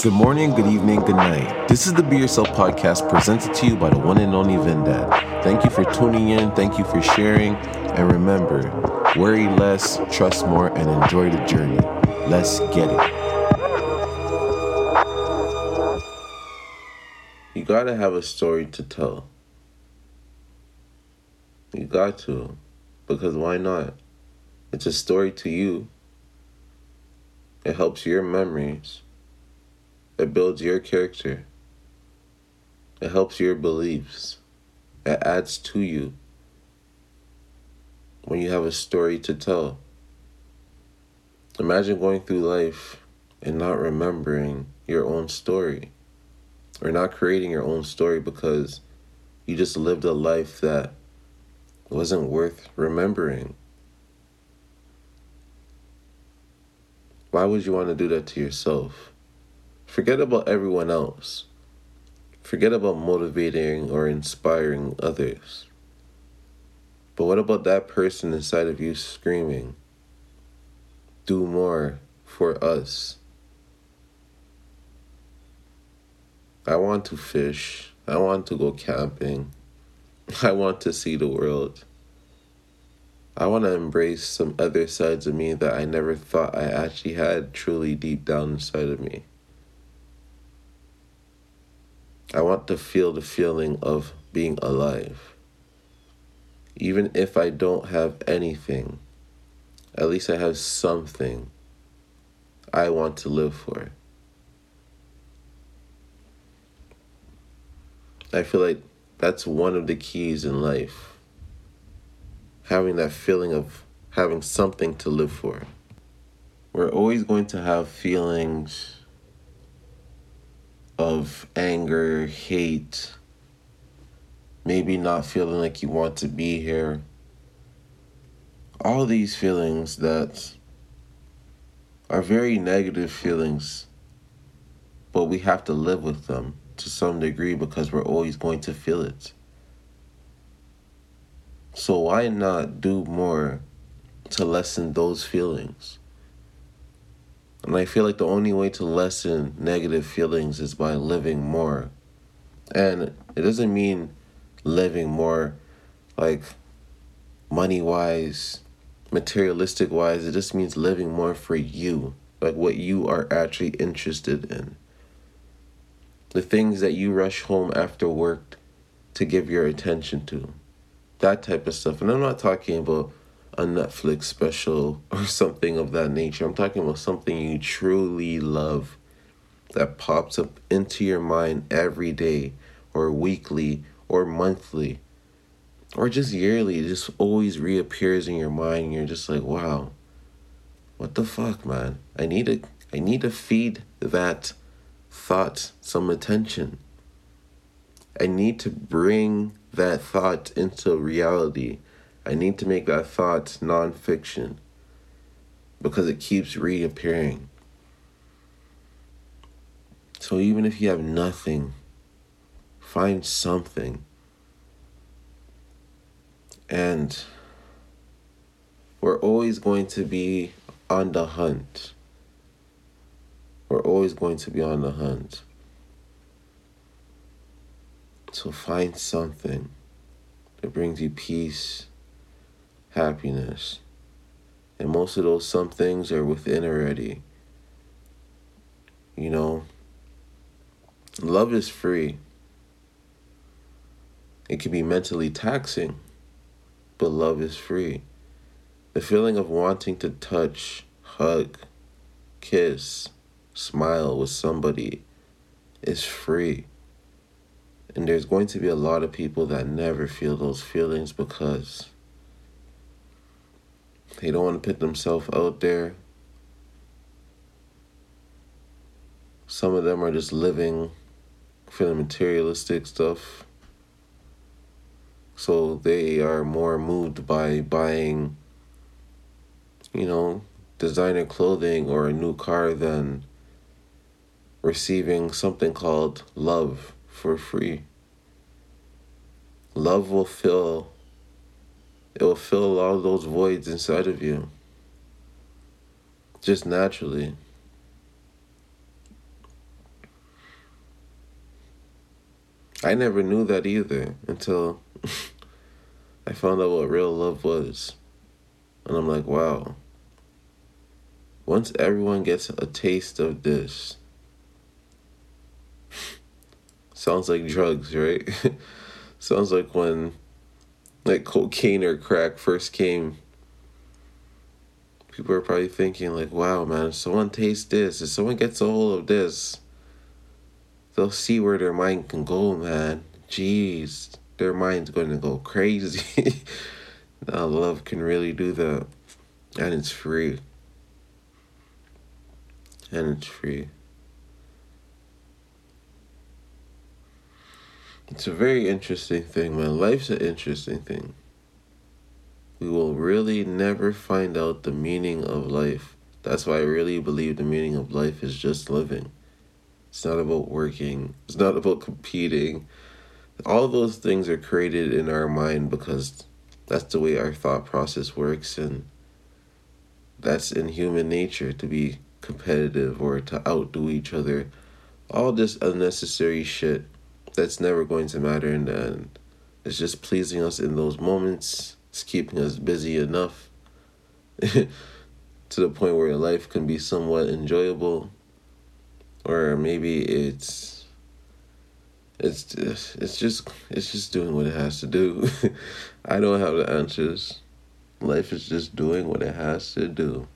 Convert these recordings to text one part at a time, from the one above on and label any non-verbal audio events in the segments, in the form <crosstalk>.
Good morning, good evening, good night. This is the Be Yourself podcast presented to you by the one and only Vendad. Thank you for tuning in, thank you for sharing, and remember worry less, trust more, and enjoy the journey. Let's get it. You gotta have a story to tell. You got to, because why not? It's a story to you. It helps your memories. It builds your character. It helps your beliefs. It adds to you when you have a story to tell. Imagine going through life and not remembering your own story or not creating your own story because you just lived a life that wasn't worth remembering. Why would you want to do that to yourself? Forget about everyone else. Forget about motivating or inspiring others. But what about that person inside of you screaming, Do more for us? I want to fish. I want to go camping. <laughs> I want to see the world. I want to embrace some other sides of me that I never thought I actually had truly deep down inside of me. I want to feel the feeling of being alive. Even if I don't have anything, at least I have something I want to live for. I feel like that's one of the keys in life. Having that feeling of having something to live for. We're always going to have feelings of anger, hate, maybe not feeling like you want to be here. All these feelings that are very negative feelings, but we have to live with them to some degree because we're always going to feel it. So, why not do more to lessen those feelings? And I feel like the only way to lessen negative feelings is by living more. And it doesn't mean living more like money wise, materialistic wise. It just means living more for you, like what you are actually interested in. The things that you rush home after work to give your attention to. That type of stuff. And I'm not talking about a Netflix special <laughs> or something of that nature. I'm talking about something you truly love that pops up into your mind every day or weekly or monthly or just yearly. It just always reappears in your mind you're just like, wow, what the fuck, man? I need to I need to feed that thought some attention. I need to bring that thought into reality I need to make that thought nonfiction because it keeps reappearing. So even if you have nothing, find something. And we're always going to be on the hunt. We're always going to be on the hunt. So find something that brings you peace happiness. And most of those some things are within already. You know, love is free. It can be mentally taxing, but love is free. The feeling of wanting to touch, hug, kiss, smile with somebody is free. And there's going to be a lot of people that never feel those feelings because they don't want to put themselves out there. Some of them are just living for the materialistic stuff. So they are more moved by buying, you know, designer clothing or a new car than receiving something called love for free. Love will fill it will fill all those voids inside of you just naturally. I never knew that either until <laughs> I found out what real love was. And I'm like, wow. Once everyone gets a taste of this, <laughs> sounds like drugs, right? <laughs> sounds like when like cocaine or crack first came. People are probably thinking like, wow, man, if someone tastes this, if someone gets a hold of this, they'll see where their mind can go, man. Jeez, their mind's going to go crazy. <laughs> now, love can really do that. And it's free. And it's free. It's a very interesting thing, man. Life's an interesting thing. We will really never find out the meaning of life. That's why I really believe the meaning of life is just living. It's not about working. It's not about competing. All those things are created in our mind because that's the way our thought process works and that's in human nature to be competitive or to outdo each other. All this unnecessary shit that's never going to matter end. It's just pleasing us in those moments. It's keeping us busy enough <laughs> to the point where life can be somewhat enjoyable or maybe it's it's it's just it's just doing what it has to do. <laughs> I don't have the answers. Life is just doing what it has to do.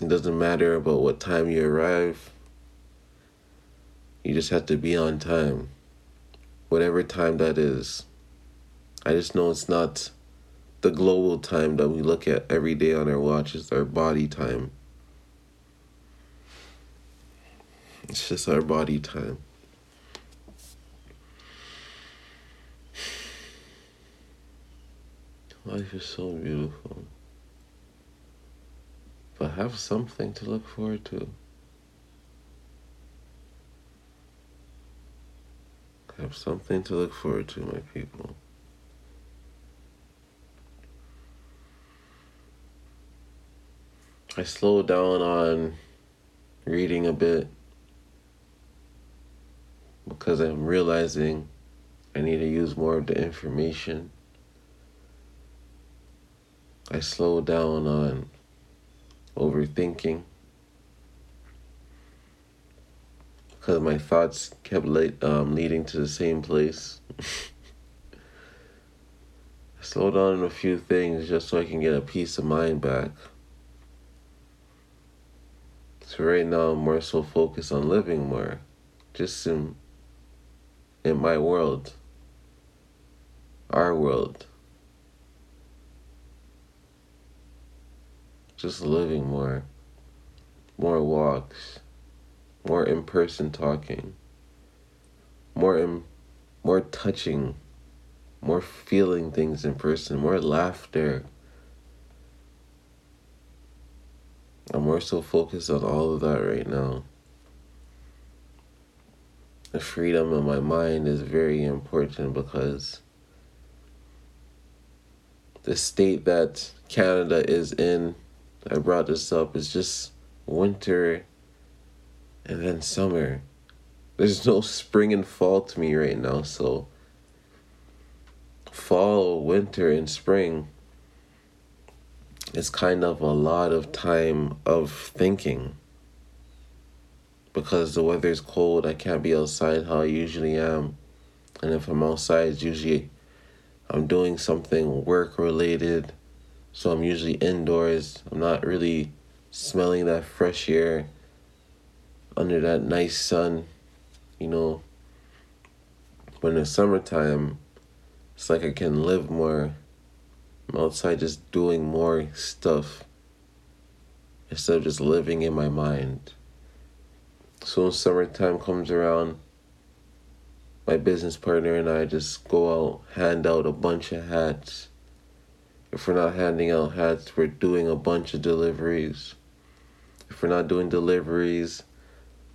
It doesn't matter about what time you arrive. You just have to be on time. Whatever time that is. I just know it's not the global time that we look at every day on our watch, it's our body time. It's just our body time. Life is so beautiful. But have something to look forward to. Have something to look forward to, my people. I slowed down on reading a bit because I'm realizing I need to use more of the information. I slowed down on overthinking because my thoughts kept le- um, leading to the same place. <laughs> I slowed down on a few things just so I can get a peace of mind back. So right now I'm more so focused on living more, just in in my world, our world. Just living more, more walks, more in person talking, more in, more touching, more feeling things in person, more laughter. I'm more so focused on all of that right now the freedom of my mind is very important because the state that Canada is in, I brought this up, is just winter and then summer. There's no spring and fall to me right now, so fall, winter, and spring is kind of a lot of time of thinking because the weather is cold, I can't be outside how I usually am. And if I'm outside, it's usually I'm doing something work related. So I'm usually indoors. I'm not really smelling that fresh air under that nice sun, you know. In the summertime, it's like I can live more. I'm outside just doing more stuff instead of just living in my mind. So when summertime comes around, my business partner and I just go out, hand out a bunch of hats. If we're not handing out hats, we're doing a bunch of deliveries. If we're not doing deliveries,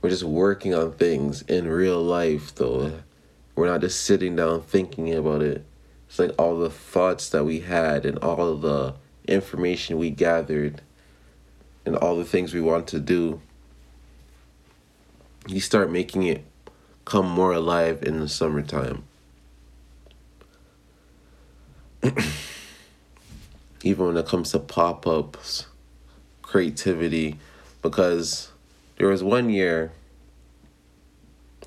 we're just working on things in real life, though. We're not just sitting down thinking about it. It's like all the thoughts that we had and all the information we gathered and all the things we want to do you start making it come more alive in the summertime. <clears throat> Even when it comes to pop ups, creativity, because there was one year,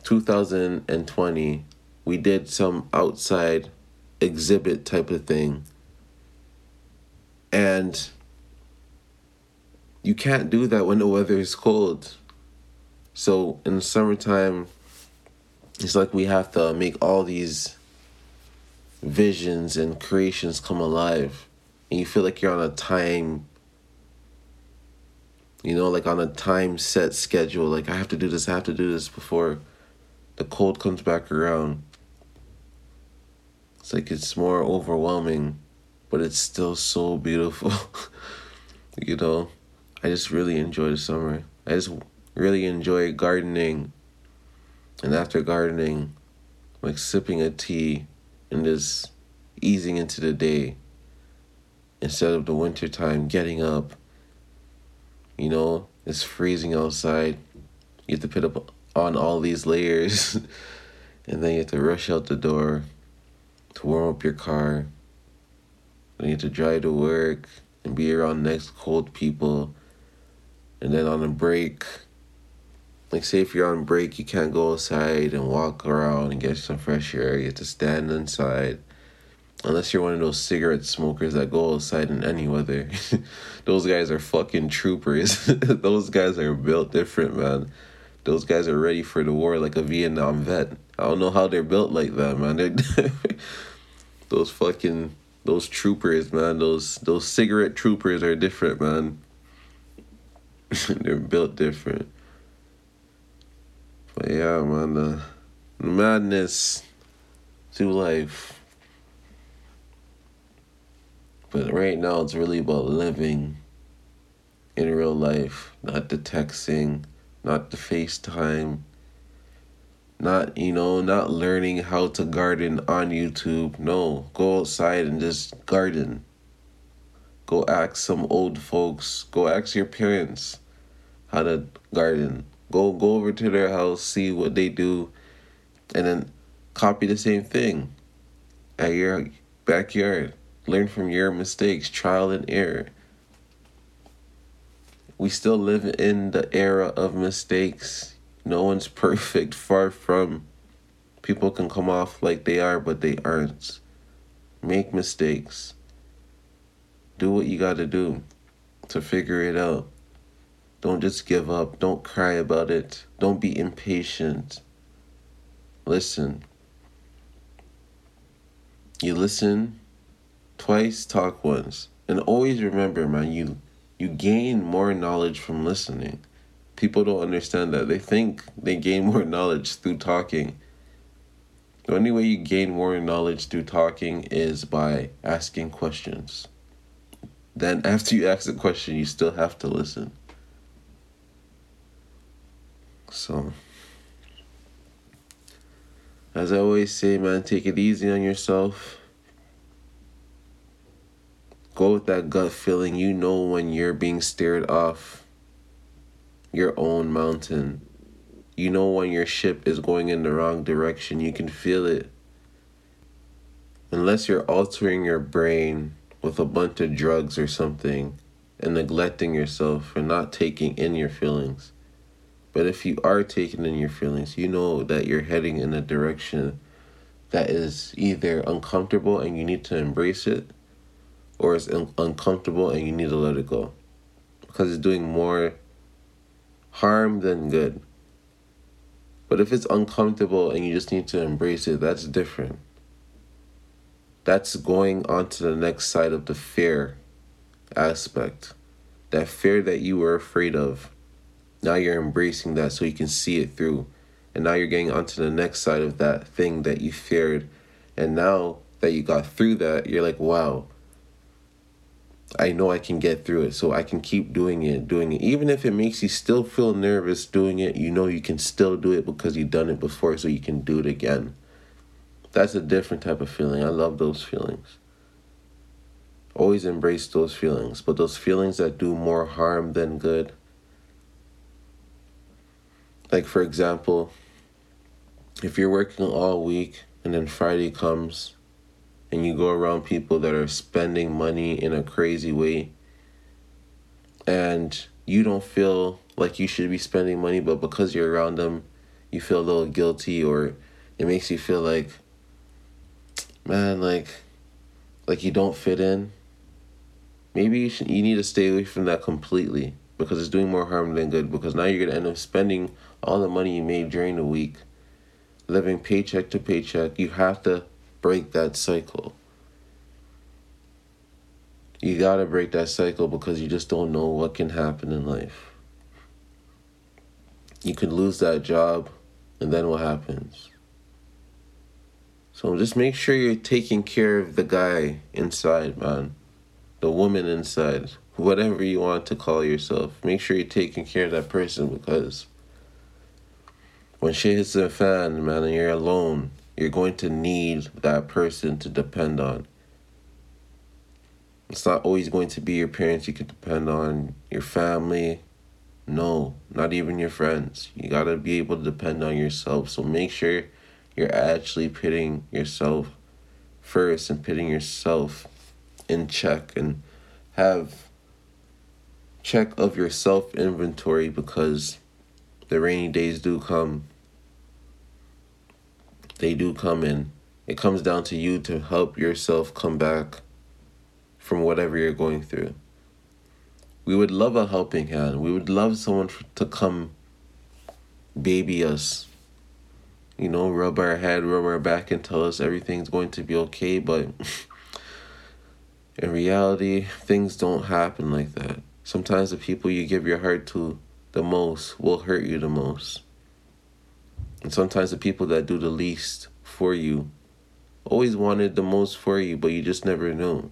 2020, we did some outside exhibit type of thing. And you can't do that when the weather is cold. So in the summertime, it's like we have to make all these visions and creations come alive. And you feel like you're on a time, you know, like on a time set schedule. Like, I have to do this, I have to do this before the cold comes back around. It's like it's more overwhelming, but it's still so beautiful. <laughs> you know, I just really enjoy the summer. I just really enjoy gardening. And after gardening, like sipping a tea and just easing into the day instead of the winter time getting up. You know, it's freezing outside. You have to put up on all these layers <laughs> and then you have to rush out the door to warm up your car. Then you have to drive to work and be around next cold people. And then on a break, like say if you're on break, you can't go outside and walk around and get some fresh air. You have to stand inside. Unless you're one of those cigarette smokers that go outside in any weather. <laughs> those guys are fucking troopers. <laughs> those guys are built different, man. Those guys are ready for the war like a Vietnam vet. I don't know how they're built like that, man. <laughs> Those fucking those troopers, man. Those those cigarette troopers are different, man. they're built different. But yeah, man, the, madness to life. But right now, it's really about living in real life, not the texting, not the FaceTime, not, you know, not learning how to garden on YouTube. No, go outside and just garden. Go ask some old folks, go ask your parents how to garden. Go go over to their house, see what they do, and then copy the same thing at your backyard. Learn from your mistakes, trial and error. We still live in the era of mistakes. No one's <laughs> perfect, far from. People can come off like they are, but they aren't. Make mistakes. Do what you gotta do to figure it out. Don't just give up. Don't cry about it. Don't be impatient. Listen. You listen twice, talk once. And always remember, man, you you gain more knowledge from listening. People don't understand that. They think they gain <laughs> more knowledge through talking. The only way you gain more knowledge through talking is by asking questions. Then, after you ask the question, you still have to listen. So, as I always say, man, take it easy on yourself. With that gut feeling. You know when you're being steered off your own mountain. You know when your ship is going in the wrong direction. You can feel it. Unless you're altering your brain with a bunch of drugs or something and neglecting yourself for not taking in your feelings but if you are taking in your feelings, you know that you're heading in a direction that is either uncomfortable and you need to embrace it, or it's un- uncomfortable and you need to let it go. Because it's doing more harm than good. But if it's uncomfortable and you just need to embrace it, that's different. That's going on to the next side of the fear aspect. That fear that you were afraid of now you're embracing that so you can see it through. And now you're getting onto the next side of that thing that you feared. And now that you got through that, you're like, wow, I know I can get through it. So I can keep doing it, doing it. Even if it makes you still feel nervous doing it, you know you can still do it because you've done it before, so you can do it again. That's a different type of feeling. I love those feelings. Always embrace those feelings, but those feelings that do more harm than good, like for example if you're working all week and then Friday comes and you go around people that are spending money in a crazy way and you don't feel like you should be spending money, but because you're around them, you feel a little guilty or it makes you feel like, man, like, like you don't fit in. Maybe you, should, you need to stay away from that completely because it's doing more harm than good because now you're going to end up spending all the money you made during the week living paycheck to paycheck. You have to break that cycle. You gotta break that cycle because you just don't know what can happen in life. You could lose that job, and then what happens? So just make sure you're taking care of the guy inside, man. The woman inside. Whatever you want to call yourself. Make sure you're taking care of that person because when shit hits the fan, man, and you're alone, you're going to need that person to depend on. It's not always going to be your parents you can depend on, your family. No, not even your friends. You gotta be able to depend on yourself. So make sure you're actually putting yourself first and putting yourself in check and have check of your self inventory because the rainy days do come. They do come in. It comes down to you to help yourself come back from whatever you're going through. We would love a helping hand. We would love someone to come baby us. You know, rub our head, rub our back, and tell us everything's going to be okay. But <laughs> in reality, things don't happen like that. Sometimes the people you give your heart to the most will hurt you the most. And sometimes the people that do the least for you always wanted the most for you, but you just never knew.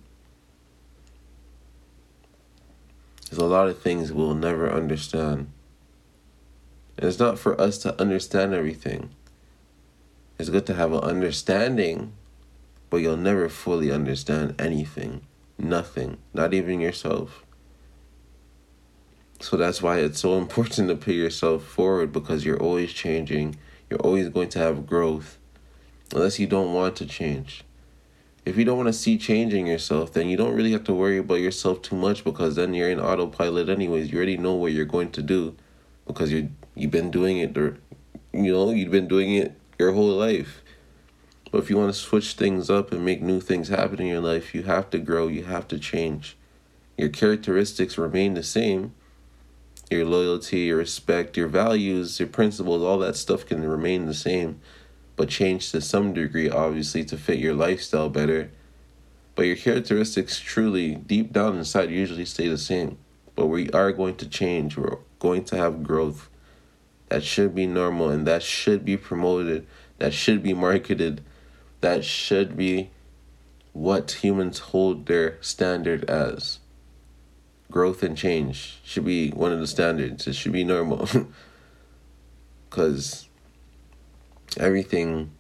There's a lot of things we'll never understand. And it's not for us to understand everything. It's good to have an understanding, but you'll never fully understand anything. Nothing. Not even yourself. So that's why it's so important to put yourself forward because you're always changing. You're always going to have growth unless you don't want to change. If you don't want to see change in yourself, then you don't really have to worry about yourself too much because then you're in autopilot anyways. You already know what you're going to do because you you've been doing it or you know, you've been doing it your whole life. But if you want to switch things up and make new things happen in your life, you have to grow, you have to change. Your characteristics remain the same, your loyalty, your respect, your values, your principles, all that stuff can remain the same, but change to some degree, obviously, to fit your lifestyle better. But your characteristics truly, deep down inside, usually stay the same. But we are going to change, we're going to have growth. That should be normal and that should be promoted, that should be marketed, that should be what humans hold their standard as growth and change should be one of the standards. It should be normal. <laughs> Because everything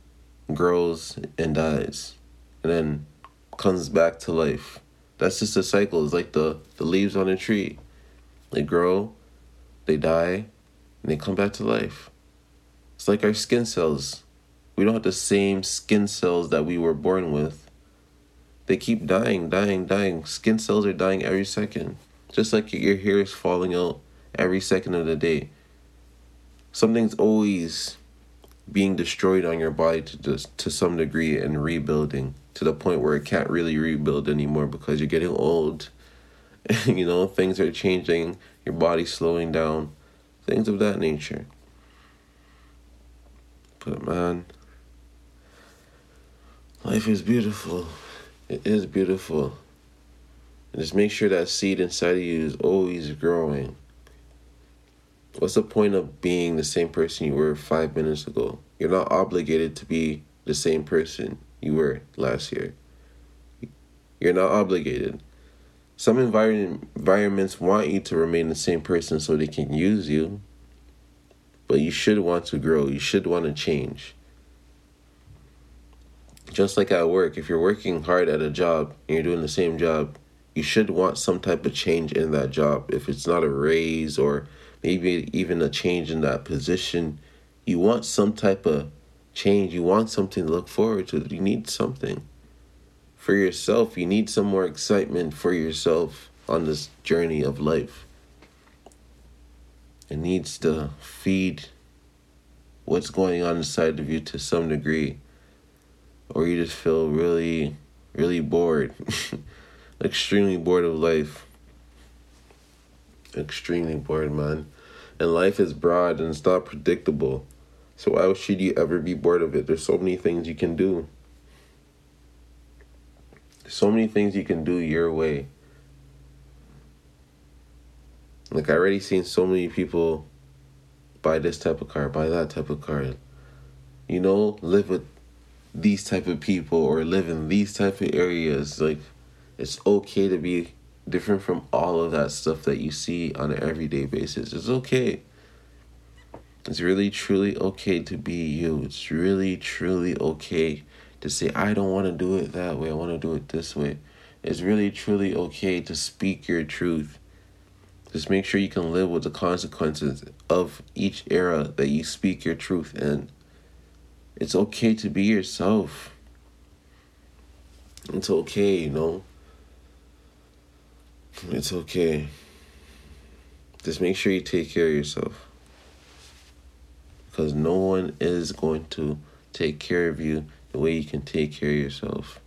grows and dies and then comes back to life. That's just a cycle. It's like the, the leaves on a tree. They grow, they die, and they come back to life. It's like our skin cells. We don't have the same skin cells that we were born with. They keep dying, dying, dying. Skin cells are dying every second. Just like your hair is falling out every second of the day. Something's always being destroyed on your body to just, to some degree and rebuilding to the point where it can't really rebuild anymore because you're getting old. <laughs> you know, things are changing, your body's slowing down, things of that nature. But man, life is beautiful. It is beautiful. And just make sure that seed inside of you is always growing. What's the point of being the same person you were five minutes ago? You're not obligated to be the same person you were last year. You're not obligated. Some environment, environments want you to remain the same person so they can use you. But you should want to grow. You should want to change. Just like at work, if you're working hard at a job and you're doing the same job, you should want some type of change in that job. If it's not a raise or maybe even a change in that position, you want some type of change. You want something to look forward to. You need something for yourself. You need some more excitement for yourself on this journey of life. It needs to feed what's going on inside of you to some degree. Or you just feel really, really bored. <laughs> Extremely bored of life. Extremely bored, man. And life is broad and it's not predictable. So why should you ever be bored of it? There's so many things you can do so many things you can do your way. Like I already seen so many people buy this type of car, buy that type of car. You know, live with these type of people or live in these type of areas. Like it's okay to be different from all of that stuff that you see on an everyday basis. It's okay. It's really truly okay to be you. It's really truly okay to say, I don't want to do it that way, I want to do it this way. It's really truly okay to speak your truth. Just make sure you can live with the consequences of each era that you speak your truth in. It's okay to be yourself. It's okay, you know. It's okay. Just make sure you take care of yourself. Because no one is going to take care of you the way you can take care of yourself.